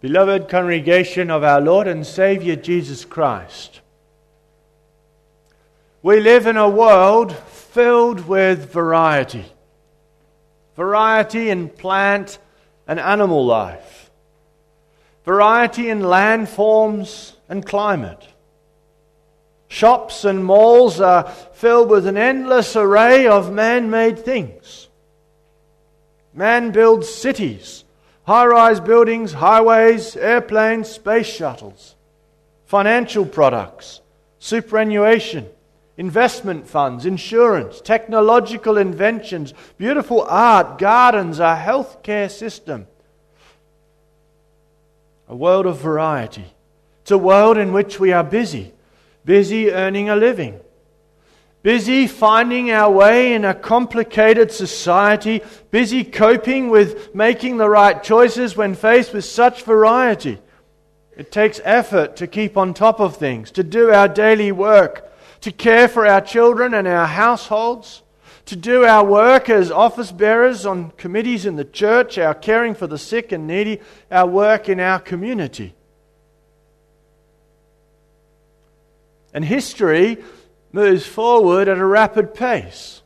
Beloved congregation of our Lord and Savior Jesus Christ, we live in a world filled with variety. Variety in plant and animal life. Variety in landforms and climate. Shops and malls are filled with an endless array of man made things. Man builds cities high rise buildings, highways, airplanes, space shuttles, financial products, superannuation, investment funds, insurance, technological inventions, beautiful art, gardens, a healthcare system. A world of variety. It's a world in which we are busy, busy earning a living busy finding our way in a complicated society, busy coping with making the right choices when faced with such variety. It takes effort to keep on top of things, to do our daily work, to care for our children and our households, to do our work as office bearers on committees in the church, our caring for the sick and needy, our work in our community. And history moves forward at a rapid pace.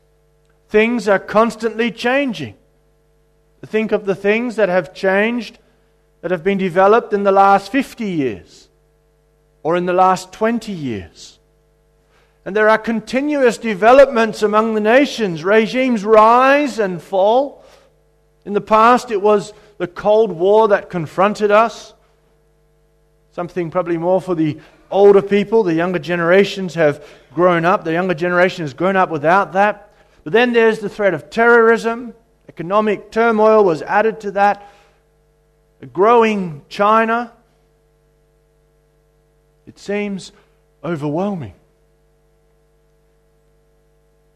Things are constantly changing. Think of the things that have changed, that have been developed in the last 50 years or in the last 20 years. And there are continuous developments among the nations. Regimes rise and fall. In the past, it was the Cold War that confronted us. Something probably more for the older people. The younger generations have grown up. The younger generation has grown up without that. But then there's the threat of terrorism. Economic turmoil was added to that. A growing China. It seems overwhelming.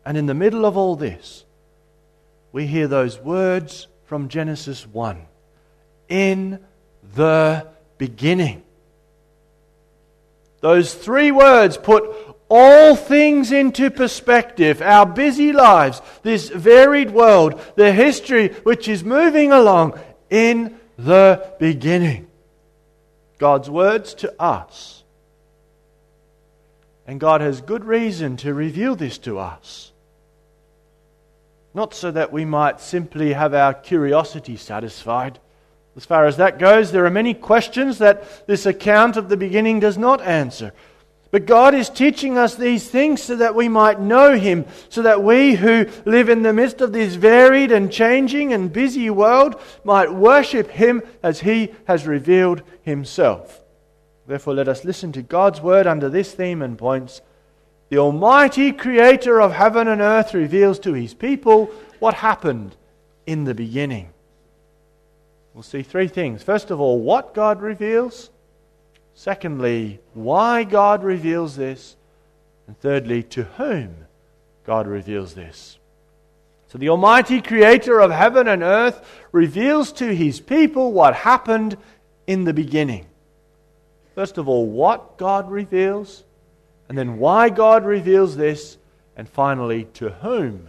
And in the middle of all this, we hear those words from Genesis 1 In the beginning. Those three words put all things into perspective. Our busy lives, this varied world, the history which is moving along in the beginning. God's words to us. And God has good reason to reveal this to us. Not so that we might simply have our curiosity satisfied, as far as that goes, there are many questions that this account of the beginning does not answer. But God is teaching us these things so that we might know Him, so that we who live in the midst of this varied and changing and busy world might worship Him as He has revealed Himself. Therefore, let us listen to God's word under this theme and points. The Almighty Creator of heaven and earth reveals to His people what happened in the beginning. We'll see three things. First of all, what God reveals. Secondly, why God reveals this. And thirdly, to whom God reveals this. So the Almighty Creator of heaven and earth reveals to his people what happened in the beginning. First of all, what God reveals, and then why God reveals this, and finally, to whom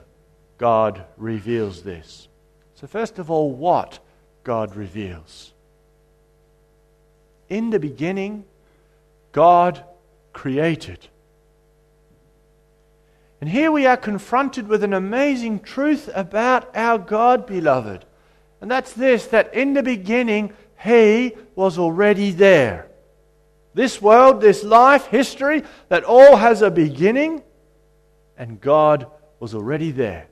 God reveals this. So, first of all, what God reveals. In the beginning, God created. And here we are confronted with an amazing truth about our God, beloved. And that's this that in the beginning, He was already there. This world, this life, history, that all has a beginning, and God was already there.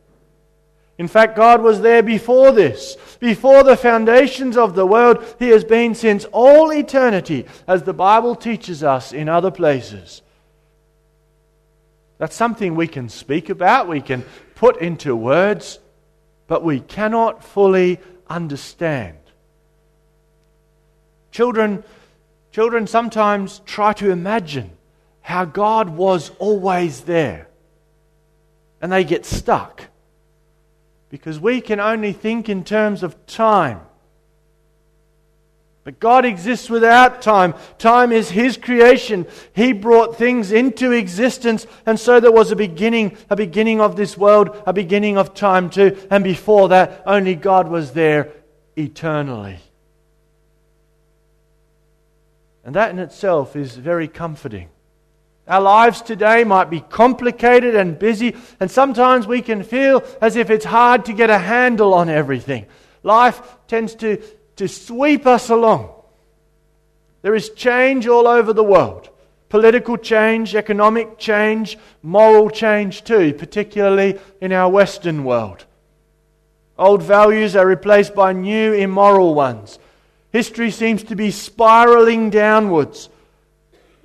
In fact, God was there before this. Before the foundations of the world, He has been since all eternity, as the Bible teaches us in other places. That's something we can speak about, we can put into words, but we cannot fully understand. Children, children sometimes try to imagine how God was always there, and they get stuck because we can only think in terms of time. But God exists without time. Time is His creation. He brought things into existence, and so there was a beginning, a beginning of this world, a beginning of time too. And before that, only God was there eternally. And that in itself is very comforting. Our lives today might be complicated and busy, and sometimes we can feel as if it's hard to get a handle on everything. Life tends to, to sweep us along. There is change all over the world political change, economic change, moral change too, particularly in our Western world. Old values are replaced by new immoral ones. History seems to be spiraling downwards.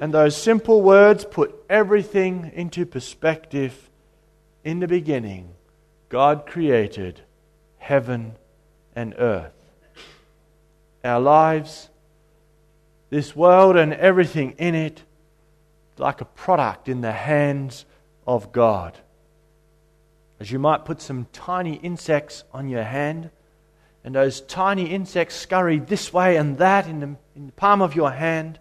And those simple words put everything into perspective. In the beginning, God created heaven and earth. Our lives, this world and everything in it, like a product in the hands of God. As you might put some tiny insects on your hand, and those tiny insects scurry this way and that in the, in the palm of your hand,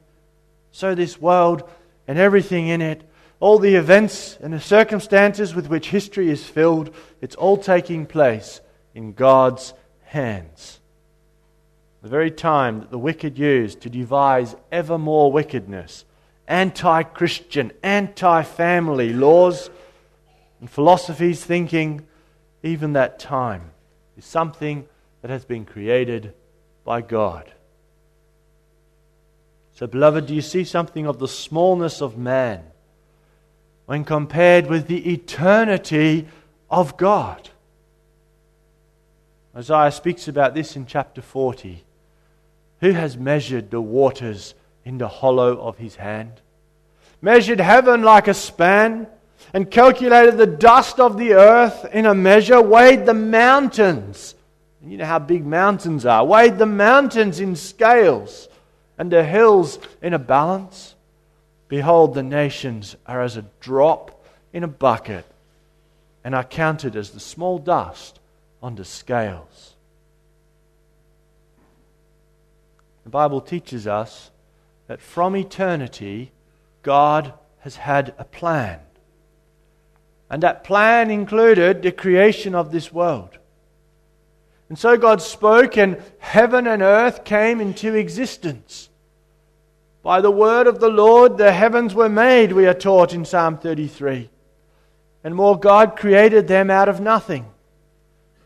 so this world and everything in it, all the events and the circumstances with which history is filled, it's all taking place in God's hands. The very time that the wicked use to devise ever more wickedness anti Christian, anti family laws and philosophies, thinking even that time is something that has been created by God. So, beloved, do you see something of the smallness of man when compared with the eternity of God? Isaiah speaks about this in chapter 40. Who has measured the waters in the hollow of his hand, measured heaven like a span, and calculated the dust of the earth in a measure, weighed the mountains. And you know how big mountains are. Weighed the mountains in scales and the hills in a balance. Behold, the nations are as a drop in a bucket and are counted as the small dust the scales. The Bible teaches us that from eternity, God has had a plan. And that plan included the creation of this world. And so God spoke, and heaven and earth came into existence. By the word of the Lord, the heavens were made, we are taught in Psalm 33. And more, God created them out of nothing.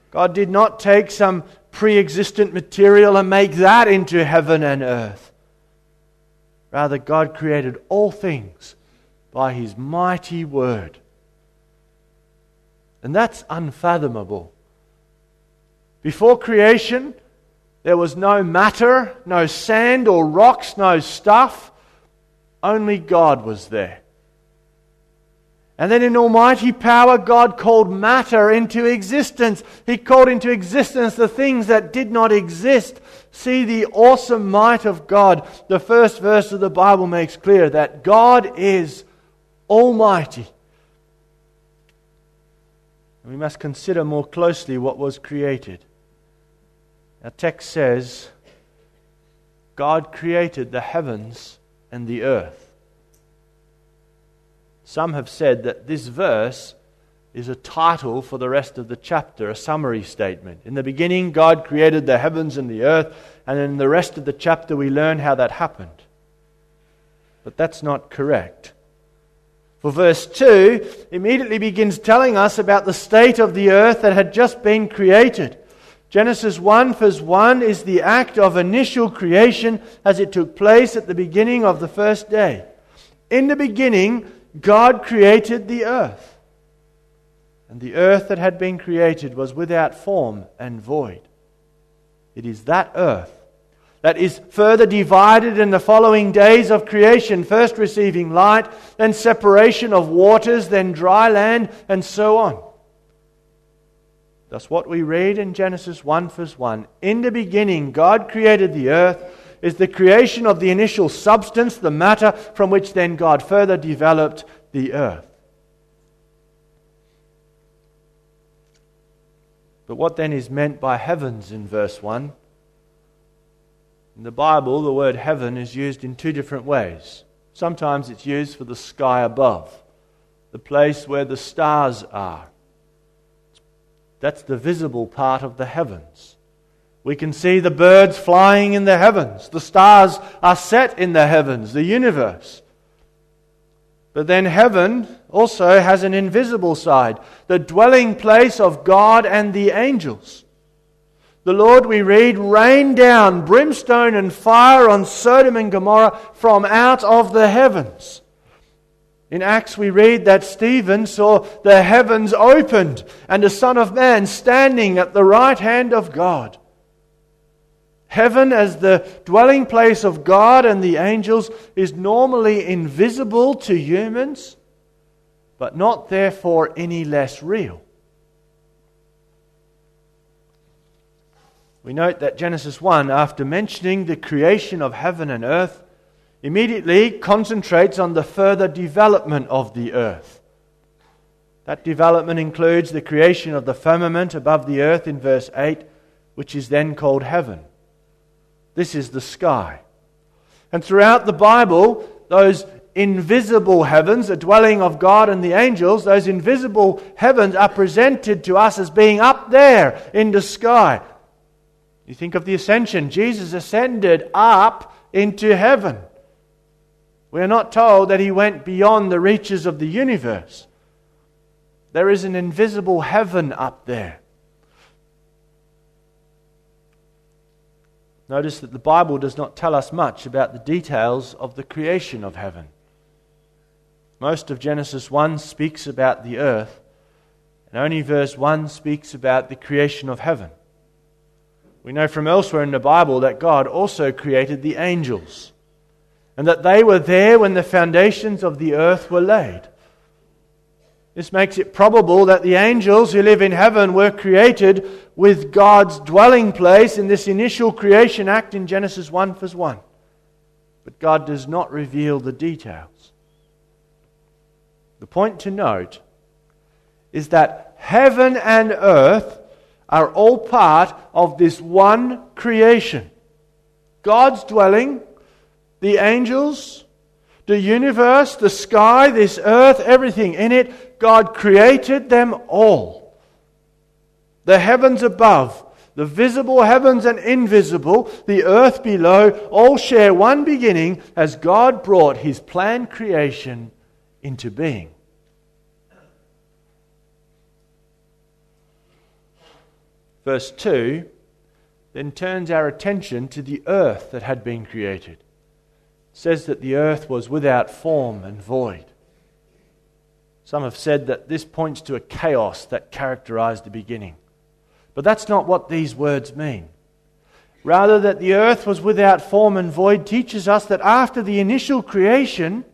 God did not take some pre existent material and make that into heaven and earth. Rather, God created all things by His mighty word. And that's unfathomable. Before creation, there was no matter, no sand or rocks, no stuff. Only God was there. And then in almighty power, God called matter into existence. He called into existence the things that did not exist. See the awesome might of God. The first verse of the Bible makes clear that God is almighty. We must consider more closely what was created. Our text says, God created the heavens and the earth. Some have said that this verse is a title for the rest of the chapter, a summary statement. In the beginning, God created the heavens and the earth, and in the rest of the chapter, we learn how that happened. But that's not correct. For verse 2 immediately begins telling us about the state of the earth that had just been created. Genesis 1, verse 1 is the act of initial creation as it took place at the beginning of the first day. In the beginning, God created the earth. And the earth that had been created was without form and void. It is that earth that is further divided in the following days of creation, first receiving light, then separation of waters, then dry land, and so on. Thus, what we read in Genesis 1, verse 1 In the beginning, God created the earth is the creation of the initial substance, the matter from which then God further developed the earth. But what then is meant by heavens in verse 1? In the Bible, the word heaven is used in two different ways. Sometimes it's used for the sky above, the place where the stars are. That's the visible part of the heavens. We can see the birds flying in the heavens. The stars are set in the heavens, the universe. But then heaven also has an invisible side, the dwelling place of God and the angels. The Lord, we read, rained down brimstone and fire on Sodom and Gomorrah from out of the heavens. In Acts, we read that Stephen saw the heavens opened and the Son of Man standing at the right hand of God. Heaven, as the dwelling place of God and the angels, is normally invisible to humans, but not therefore any less real. We note that Genesis 1, after mentioning the creation of heaven and earth, immediately concentrates on the further development of the earth. That development includes the creation of the firmament above the earth in verse 8, which is then called heaven. This is the sky. And throughout the Bible, those invisible heavens, the dwelling of God and the angels, those invisible heavens are presented to us as being up there in the sky. You think of the ascension. Jesus ascended up into heaven. We are not told that he went beyond the reaches of the universe. There is an invisible heaven up there. Notice that the Bible does not tell us much about the details of the creation of heaven. Most of Genesis 1 speaks about the earth, and only verse 1 speaks about the creation of heaven. We know from elsewhere in the Bible that God also created the angels and that they were there when the foundations of the earth were laid. This makes it probable that the angels who live in heaven were created with God's dwelling place in this initial creation act in Genesis 1 verse 1. But God does not reveal the details. The point to note is that heaven and earth are all part of this one creation. God's dwelling the angels, the universe, the sky, this earth, everything in it, God created them all. The heavens above, the visible heavens and invisible, the earth below, all share one beginning as God brought his planned creation into being. Verse 2 then turns our attention to the earth that had been created says that the earth was without form and void. Some have said that this points to a chaos that characterized the beginning. But that's not what these words mean. Rather, that the earth was without form and void teaches us that after the initial creation,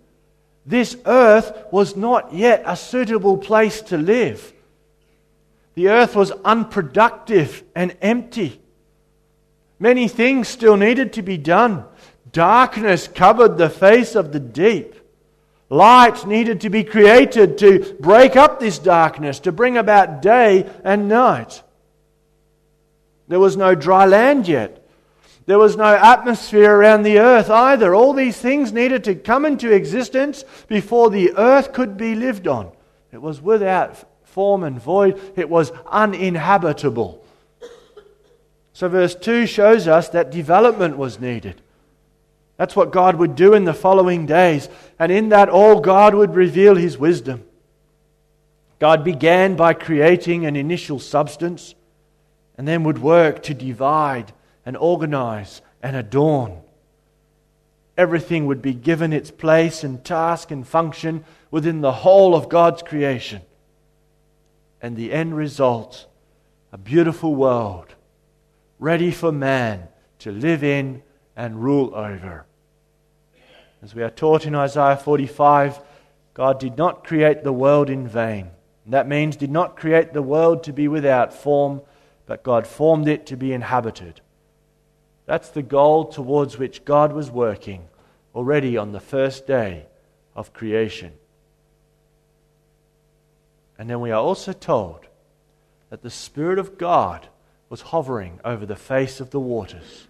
this earth was not yet a suitable place to live. The earth was unproductive and empty. Many things still needed to be done. Darkness covered the face of the deep. Light needed to be created to break up this darkness, to bring about day and night. There was no dry land yet. There was no atmosphere around the earth either. All these things needed to come into existence before the earth could be lived on. It was without form and void, it was uninhabitable. So, verse 2 shows us that development was needed. That's what God would do in the following days. And in that, all God would reveal his wisdom. God began by creating an initial substance and then would work to divide and organize and adorn. Everything would be given its place and task and function within the whole of God's creation. And the end result a beautiful world ready for man to live in and rule over. As we are taught in Isaiah 45, God did not create the world in vain. that means did not create the world to be without form, but God formed it to be inhabited. That's the goal towards which God was working already on the first day of creation. And then we are also told that the Spirit of God was hovering over the face of the waters.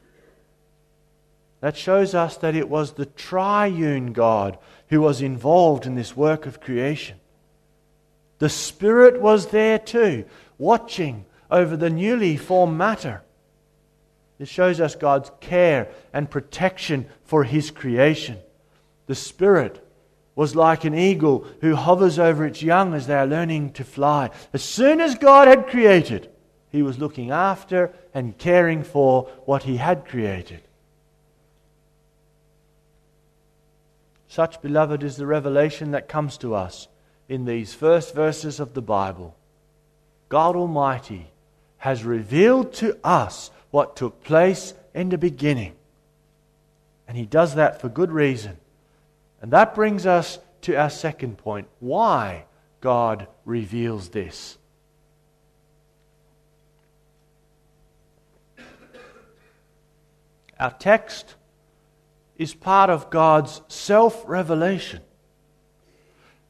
That shows us that it was the triune God who was involved in this work of creation. The Spirit was there too, watching over the newly formed matter. This shows us God's care and protection for His creation. The Spirit was like an eagle who hovers over its young as they are learning to fly. As soon as God had created, He was looking after and caring for what He had created. Such, beloved, is the revelation that comes to us in these first verses of the Bible. God Almighty has revealed to us what took place in the beginning. And He does that for good reason. And that brings us to our second point why God reveals this. Our text is part of God's self revelation.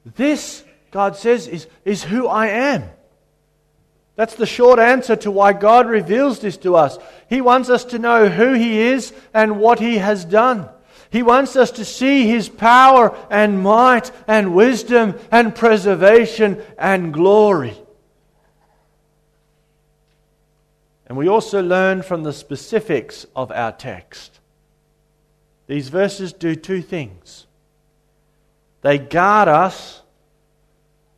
This, God says, is, is who I am. That's the short answer to why God reveals this to us. He wants us to know who He is and what He has done. He wants us to see His power and might and wisdom and preservation and glory. And we also learn from the specifics of our text these verses do two things they guard us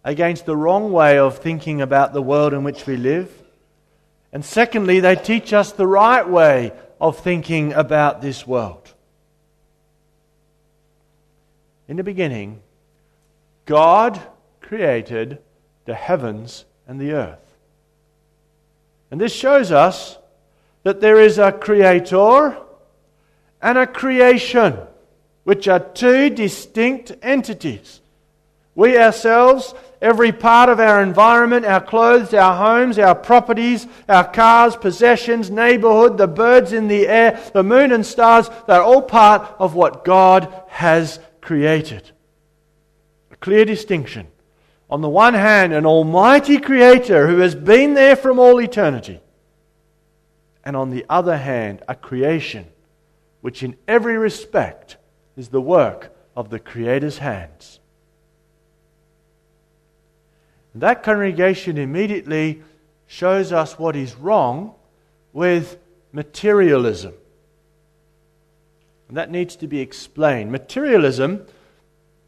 against the wrong way of thinking about the world in which we live. And secondly, they teach us the right way of thinking about this world. In the beginning, God created the heavens and the earth. And this shows us that there is a creator and a creation, which are two distinct entities. We ourselves, every part of our environment, our clothes, our homes, our properties, our cars, possessions, neighborhood, the birds in the air, the moon and stars, they're all part of what God has created. A clear distinction. On the one hand, an almighty creator who has been there from all eternity. And on the other hand, a creation which in every respect is the work of the Creator's hands. That congregation immediately shows us what is wrong with materialism. And that needs to be explained. Materialism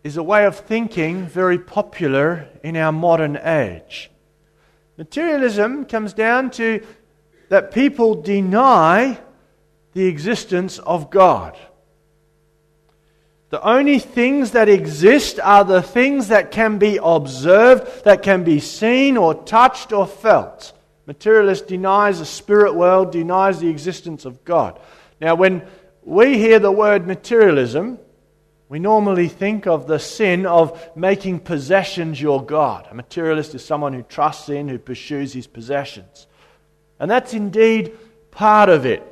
is a way of thinking very popular in our modern age. Materialism comes down to that people deny the existence of God. The only things that exist are the things that can be observed, that can be seen or touched or felt. Materialist denies the spirit world, denies the existence of God. Now, when we hear the word materialism, we normally think of the sin of making possessions your God. A materialist is someone who trusts in, who pursues his possessions. And that's indeed part of it.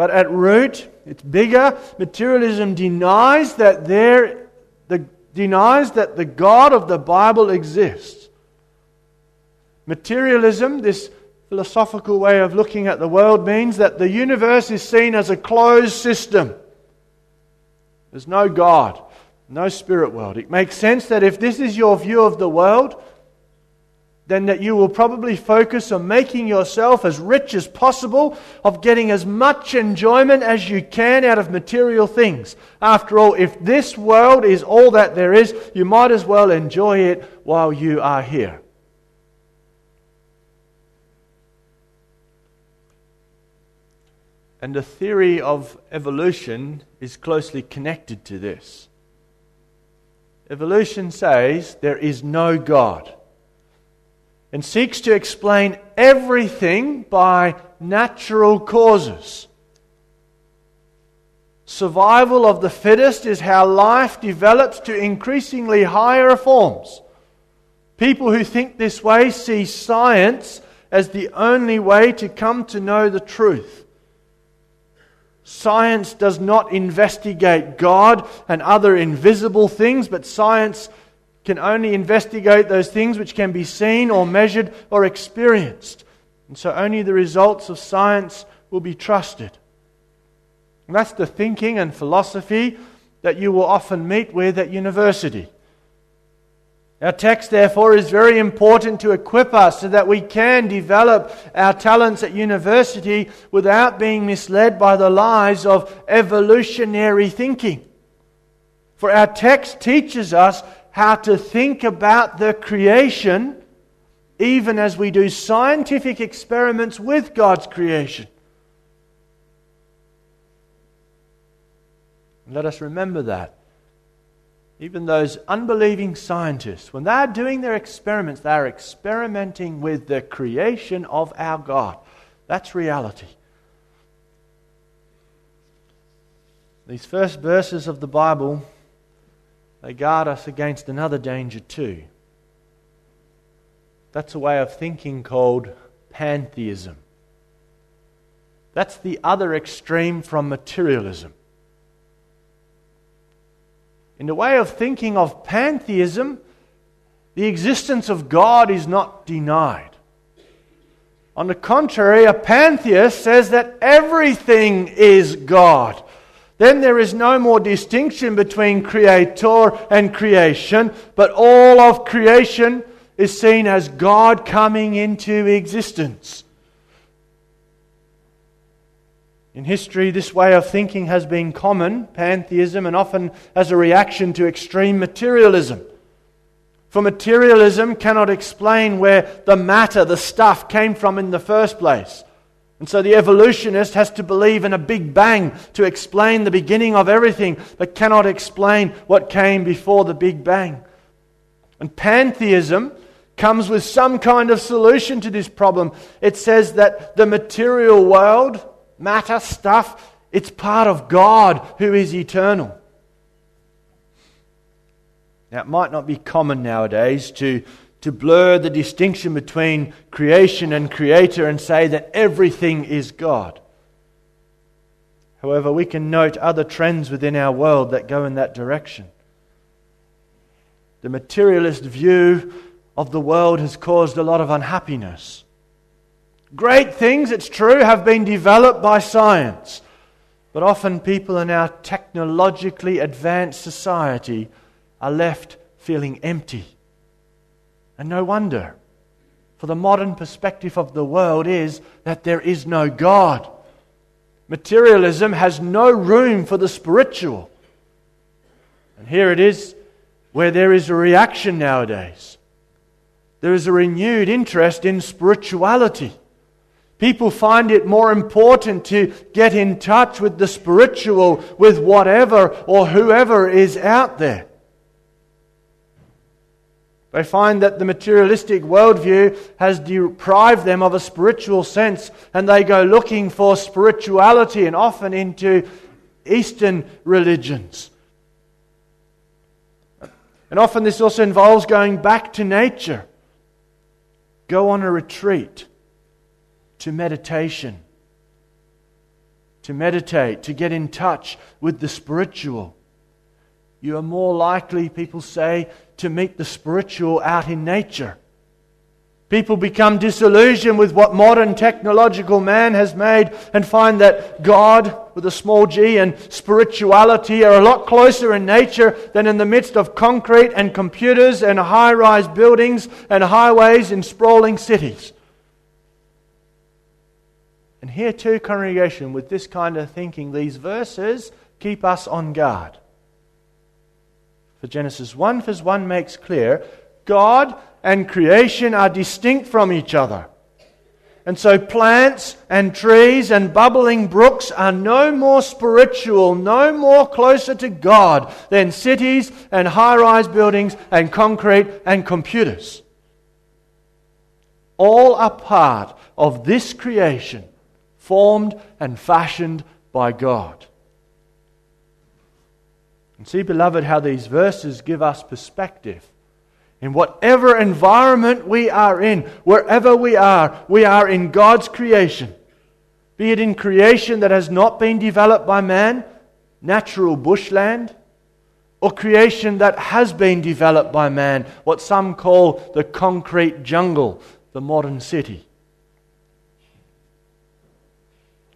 But at root, it's bigger. Materialism denies that there, the, denies that the God of the Bible exists. Materialism, this philosophical way of looking at the world, means that the universe is seen as a closed system. There's no God, no spirit world. It makes sense that if this is your view of the world, then that you will probably focus on making yourself as rich as possible, of getting as much enjoyment as you can out of material things. After all, if this world is all that there is, you might as well enjoy it while you are here. And the theory of evolution is closely connected to this. Evolution says there is no God and seeks to explain everything by natural causes. Survival of the fittest is how life develops to increasingly higher forms. People who think this way see science as the only way to come to know the truth. Science does not investigate God and other invisible things, but science can only investigate those things which can be seen or measured or experienced. And so only the results of science will be trusted. And that's the thinking and philosophy that you will often meet with at university. Our text, therefore, is very important to equip us so that we can develop our talents at university without being misled by the lies of evolutionary thinking. For our text teaches us how to think about the creation even as we do scientific experiments with God's creation. Let us remember that even those unbelieving scientists, when they're doing their experiments, they're experimenting with the creation of our God. That's reality. These first verses of the Bible, they guard us against another danger too. That's a way of thinking called pantheism. That's the other extreme from materialism. In the way of thinking of pantheism, the existence of God is not denied. On the contrary, a pantheist says that everything is God. Then there is no more distinction between creator and creation, but all of creation is seen as God coming into existence. In history, this way of thinking has been common, pantheism, and often as a reaction to extreme materialism. For materialism cannot explain where the matter, the stuff, came from in the first place. And so the evolutionist has to believe in a big bang to explain the beginning of everything, but cannot explain what came before the big bang. And pantheism comes with some kind of solution to this problem. It says that the material world, matter, stuff. It's part of God who is eternal. Now, it might not be common nowadays to, to blur the distinction between creation and creator and say that everything is God. However, we can note other trends within our world that go in that direction. The materialist view of the world has caused a lot of unhappiness. Great things, it's true, have been developed by science. But often people in our technologically advanced society are left feeling empty. And no wonder. For the modern perspective of the world is that there is no God. Materialism has no room for the spiritual. And here it is where there is a reaction nowadays. There is a renewed interest in spirituality. People find it more important to get in touch with the spiritual, with whatever or whoever is out there. They find that the materialistic worldview has deprived them of a spiritual sense, and they go looking for spirituality and often into Eastern religions. And often this also involves going back to nature. Go on a retreat to meditation. To meditate, to get in touch with the spiritual. You are more likely, people say, to meet the spiritual out in nature. People become disillusioned with what modern technological man has made and find that God, with a small g, and spirituality are a lot closer in nature than in the midst of concrete and computers and high rise buildings and highways in sprawling cities. And here, too, congregation, with this kind of thinking, these verses keep us on guard. For Genesis 1, verse 1 makes clear God and creation are distinct from each other. And so plants and trees and bubbling brooks are no more spiritual, no more closer to God than cities and high rise buildings and concrete and computers. All are part of this creation formed and fashioned by God. And see, beloved, how these verses give us perspective. In whatever environment we are in, wherever we are, we are in God's creation. Be it in creation that has not been developed by man, natural bushland, or creation that has been developed by man, what some call the concrete jungle, the modern city.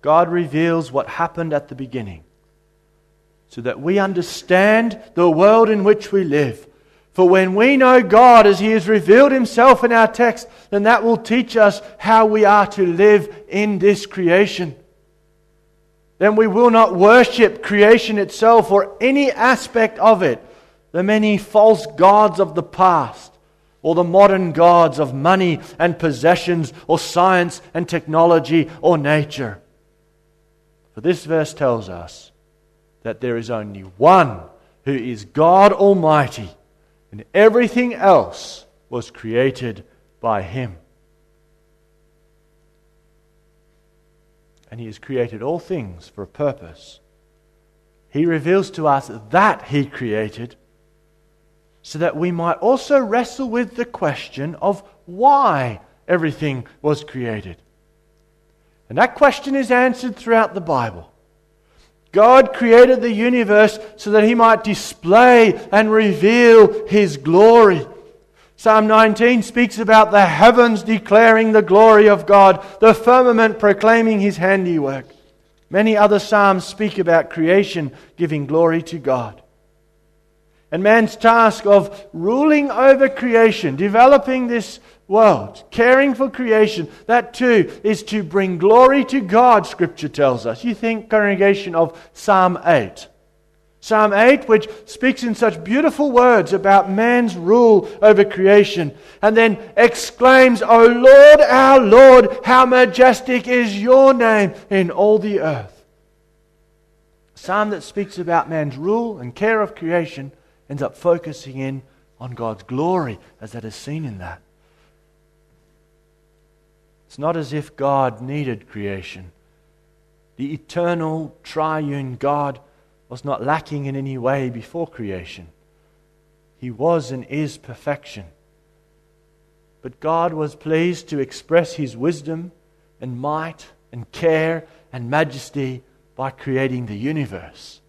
God reveals what happened at the beginning so that we understand the world in which we live. For when we know God as He has revealed Himself in our text, then that will teach us how we are to live in this creation. Then we will not worship creation itself or any aspect of it, the many false gods of the past, or the modern gods of money and possessions, or science and technology, or nature. For this verse tells us that there is only one who is God Almighty and everything else was created by Him. And He has created all things for a purpose. He reveals to us that He created so that we might also wrestle with the question of why everything was created. And that question is answered throughout the Bible. God created the universe so that he might display and reveal his glory. Psalm 19 speaks about the heavens declaring the glory of God, the firmament proclaiming his handiwork. Many other psalms speak about creation giving glory to God. And man's task of ruling over creation, developing this world, caring for creation, that too is to bring glory to God, Scripture tells us. You think, congregation, of Psalm 8. Psalm 8, which speaks in such beautiful words about man's rule over creation, and then exclaims, O Lord, our Lord, how majestic is your name in all the earth. psalm that speaks about man's rule and care of creation ends up focusing in on God's glory, as that is seen in that. It's not as if God needed creation. The eternal, triune God was not lacking in any way before creation. He was and is perfection. But God was pleased to express His wisdom and might and care and majesty by creating the universe.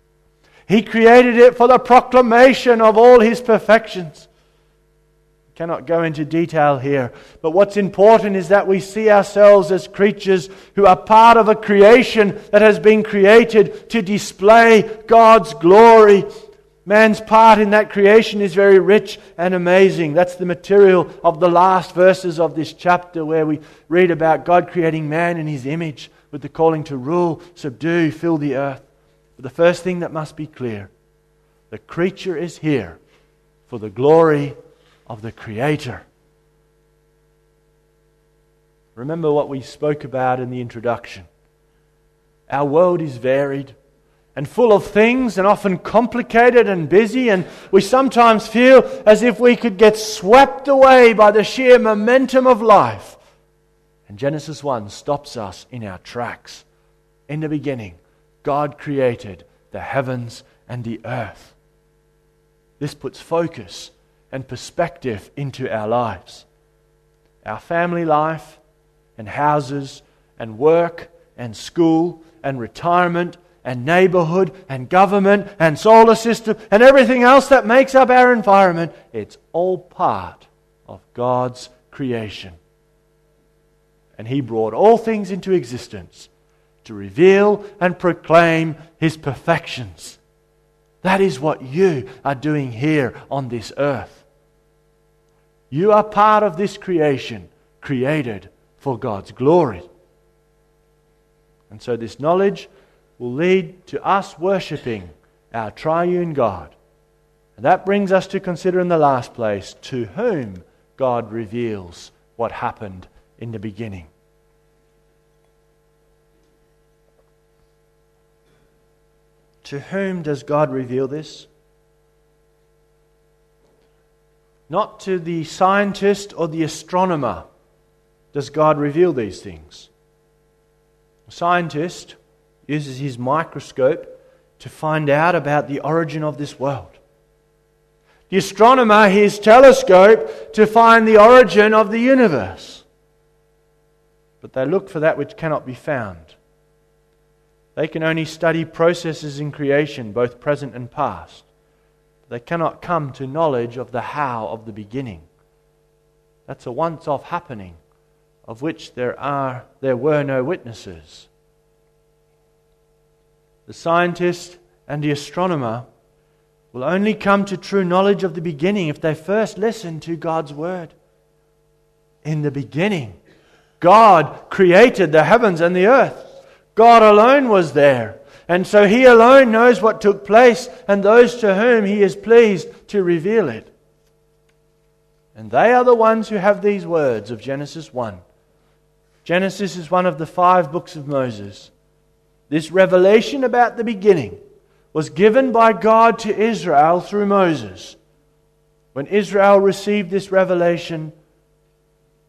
He created it for the proclamation of all His perfections cannot go into detail here. But what's important is that we see ourselves as creatures who are part of a creation that has been created to display God's glory. Man's part in that creation is very rich and amazing. That's the material of the last verses of this chapter where we read about God creating man in his image with the calling to rule, subdue, fill the earth. But the first thing that must be clear the creature is here for the glory of the Creator. Remember what we spoke about in the introduction. Our world is varied and full of things and often complicated and busy, and we sometimes feel as if we could get swept away by the sheer momentum of life. And Genesis 1 stops us in our tracks. In the beginning, God created the heavens and the earth. This puts focus and perspective into our lives. Our family life and houses and work and school and retirement and neighborhood and government and solar system and everything else that makes up our environment, it's all part of God's creation. And He brought all things into existence to reveal and proclaim His perfections. That is what you are doing here on this earth. You are part of this creation, created for God's glory. And so, this knowledge will lead to us worshipping our triune God. And that brings us to consider in the last place to whom God reveals what happened in the beginning. To whom does God reveal this? Not to the scientist or the astronomer does God reveal these things. The scientist uses his microscope to find out about the origin of this world. The astronomer his telescope to find the origin of the universe. But they look for that which cannot be found. They can only study processes in creation, both present and past. They cannot come to knowledge of the how of the beginning. That's a once off happening of which there, are, there were no witnesses. The scientist and the astronomer will only come to true knowledge of the beginning if they first listen to God's word. In the beginning, God created the heavens and the earth. God alone was there. And so He alone knows what took place and those to whom He is pleased to reveal it. And they are the ones who have these words of Genesis 1. Genesis is one of the five books of Moses. This revelation about the beginning was given by God to Israel through Moses. When Israel received this revelation,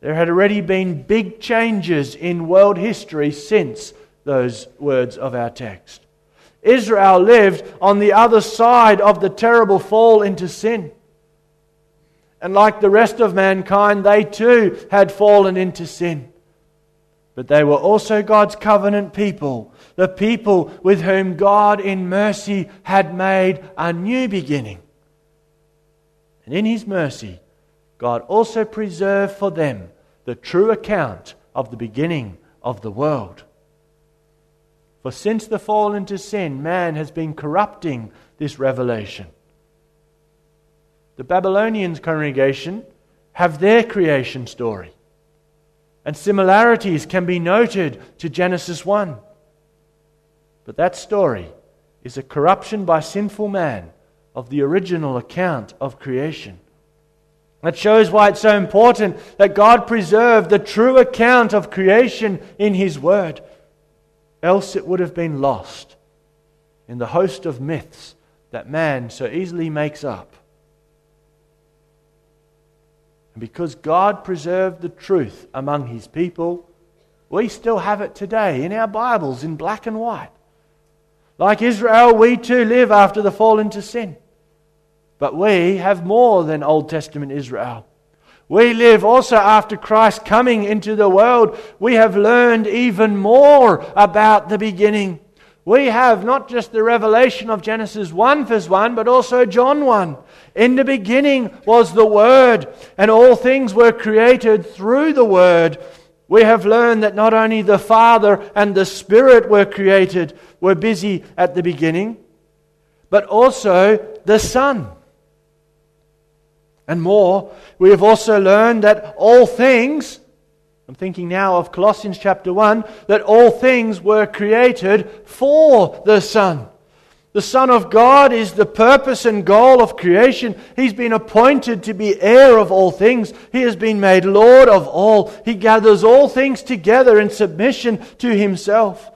there had already been big changes in world history since those words of our text. Israel lived on the other side of the terrible fall into sin. And like the rest of mankind, they too had fallen into sin. But they were also God's covenant people, the people with whom God in mercy had made a new beginning. And in His mercy, God also preserved for them the true account of the beginning of the world. For since the fall into sin, man has been corrupting this revelation. The Babylonians congregation have their creation story. And similarities can be noted to Genesis 1. But that story is a corruption by sinful man of the original account of creation. That shows why it's so important that God preserve the true account of creation in His Word else it would have been lost in the host of myths that man so easily makes up. And because God preserved the truth among his people, we still have it today in our Bibles in black and white. Like Israel, we too live after the fall into sin. But we have more than Old Testament Israel. We live also after Christ coming into the world. We have learned even more about the beginning. We have not just the revelation of Genesis 1 verse 1, but also John 1. In the beginning was the Word, and all things were created through the Word. We have learned that not only the Father and the Spirit were created, were busy at the beginning, but also the Son. And more, we have also learned that all things, I'm thinking now of Colossians chapter 1, that all things were created for the Son. The Son of God is the purpose and goal of creation. He's been appointed to be heir of all things. He has been made Lord of all. He gathers all things together in submission to Himself.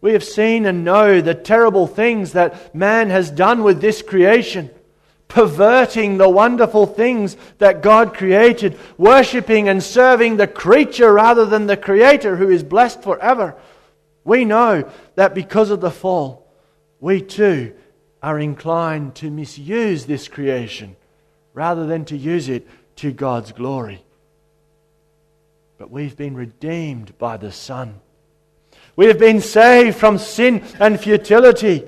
We have seen and know the terrible things that man has done with this creation perverting the wonderful things that God created, worshipping and serving the creature rather than the Creator who is blessed forever. We know that because of the fall, we too are inclined to misuse this creation rather than to use it to God's glory. But we've been redeemed by the Son. We have been saved from sin and futility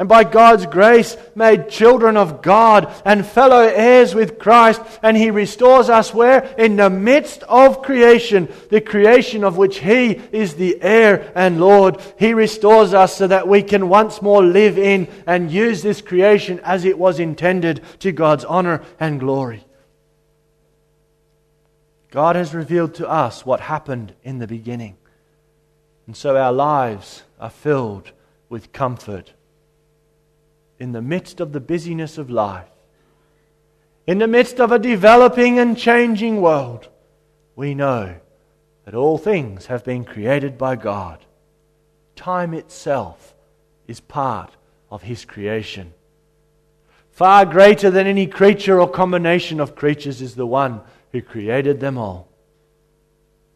and by God's grace made children of God and fellow heirs with Christ. And He restores us where? In the midst of creation, the creation of which He is the heir and Lord. He restores us so that we can once more live in and use this creation as it was intended to God's honor and glory. God has revealed to us what happened in the beginning. And so our lives are filled with comfort in the midst of the busyness of life, in the midst of a developing and changing world, we know that all things have been created by God. Time itself is part of His creation. Far greater than any creature or combination of creatures is the one who created them all.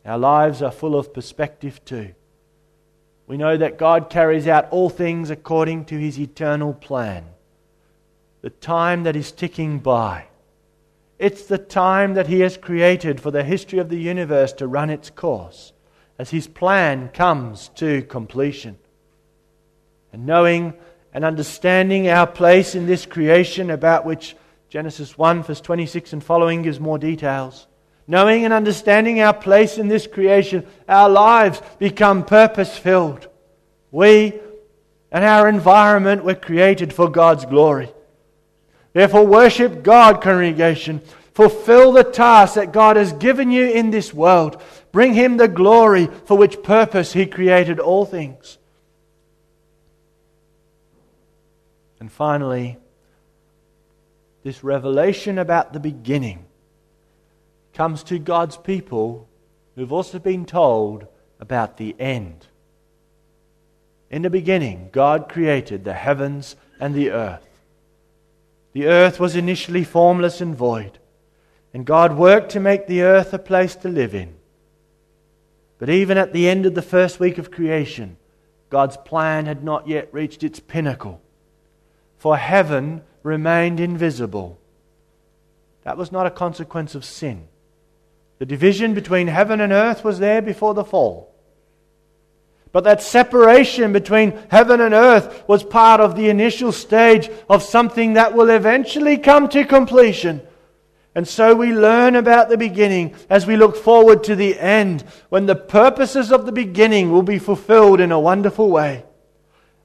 Our lives are full of perspective too. We know that God carries out all things according to his eternal plan. The time that is ticking by. It's the time that he has created for the history of the universe to run its course as his plan comes to completion. And knowing and understanding our place in this creation, about which Genesis 1, verse 26 and following gives more details Knowing and understanding our place in this creation, our lives become purpose filled. We and our environment were created for God's glory. Therefore, worship God, congregation. Fulfill the task that God has given you in this world. Bring Him the glory for which purpose He created all things. And finally, this revelation about the beginning comes to God's people who've also been told about the end. In the beginning, God created the heavens and the earth. The earth was initially formless and void, and God worked to make the earth a place to live in. But even at the end of the first week of creation, God's plan had not yet reached its pinnacle, for heaven remained invisible. That was not a consequence of sin. The division between heaven and earth was there before the fall. But that separation between heaven and earth was part of the initial stage of something that will eventually come to completion. And so we learn about the beginning as we look forward to the end, when the purposes of the beginning will be fulfilled in a wonderful way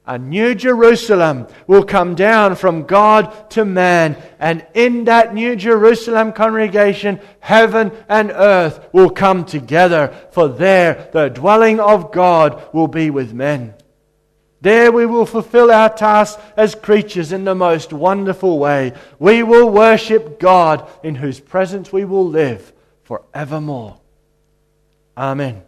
a new Jerusalem will come down from God to man. And in that new Jerusalem congregation, heaven and earth will come together. For there the dwelling of God will be with men. There we will fulfill our task as creatures in the most wonderful way. We will worship God in whose presence we will live forevermore. Amen.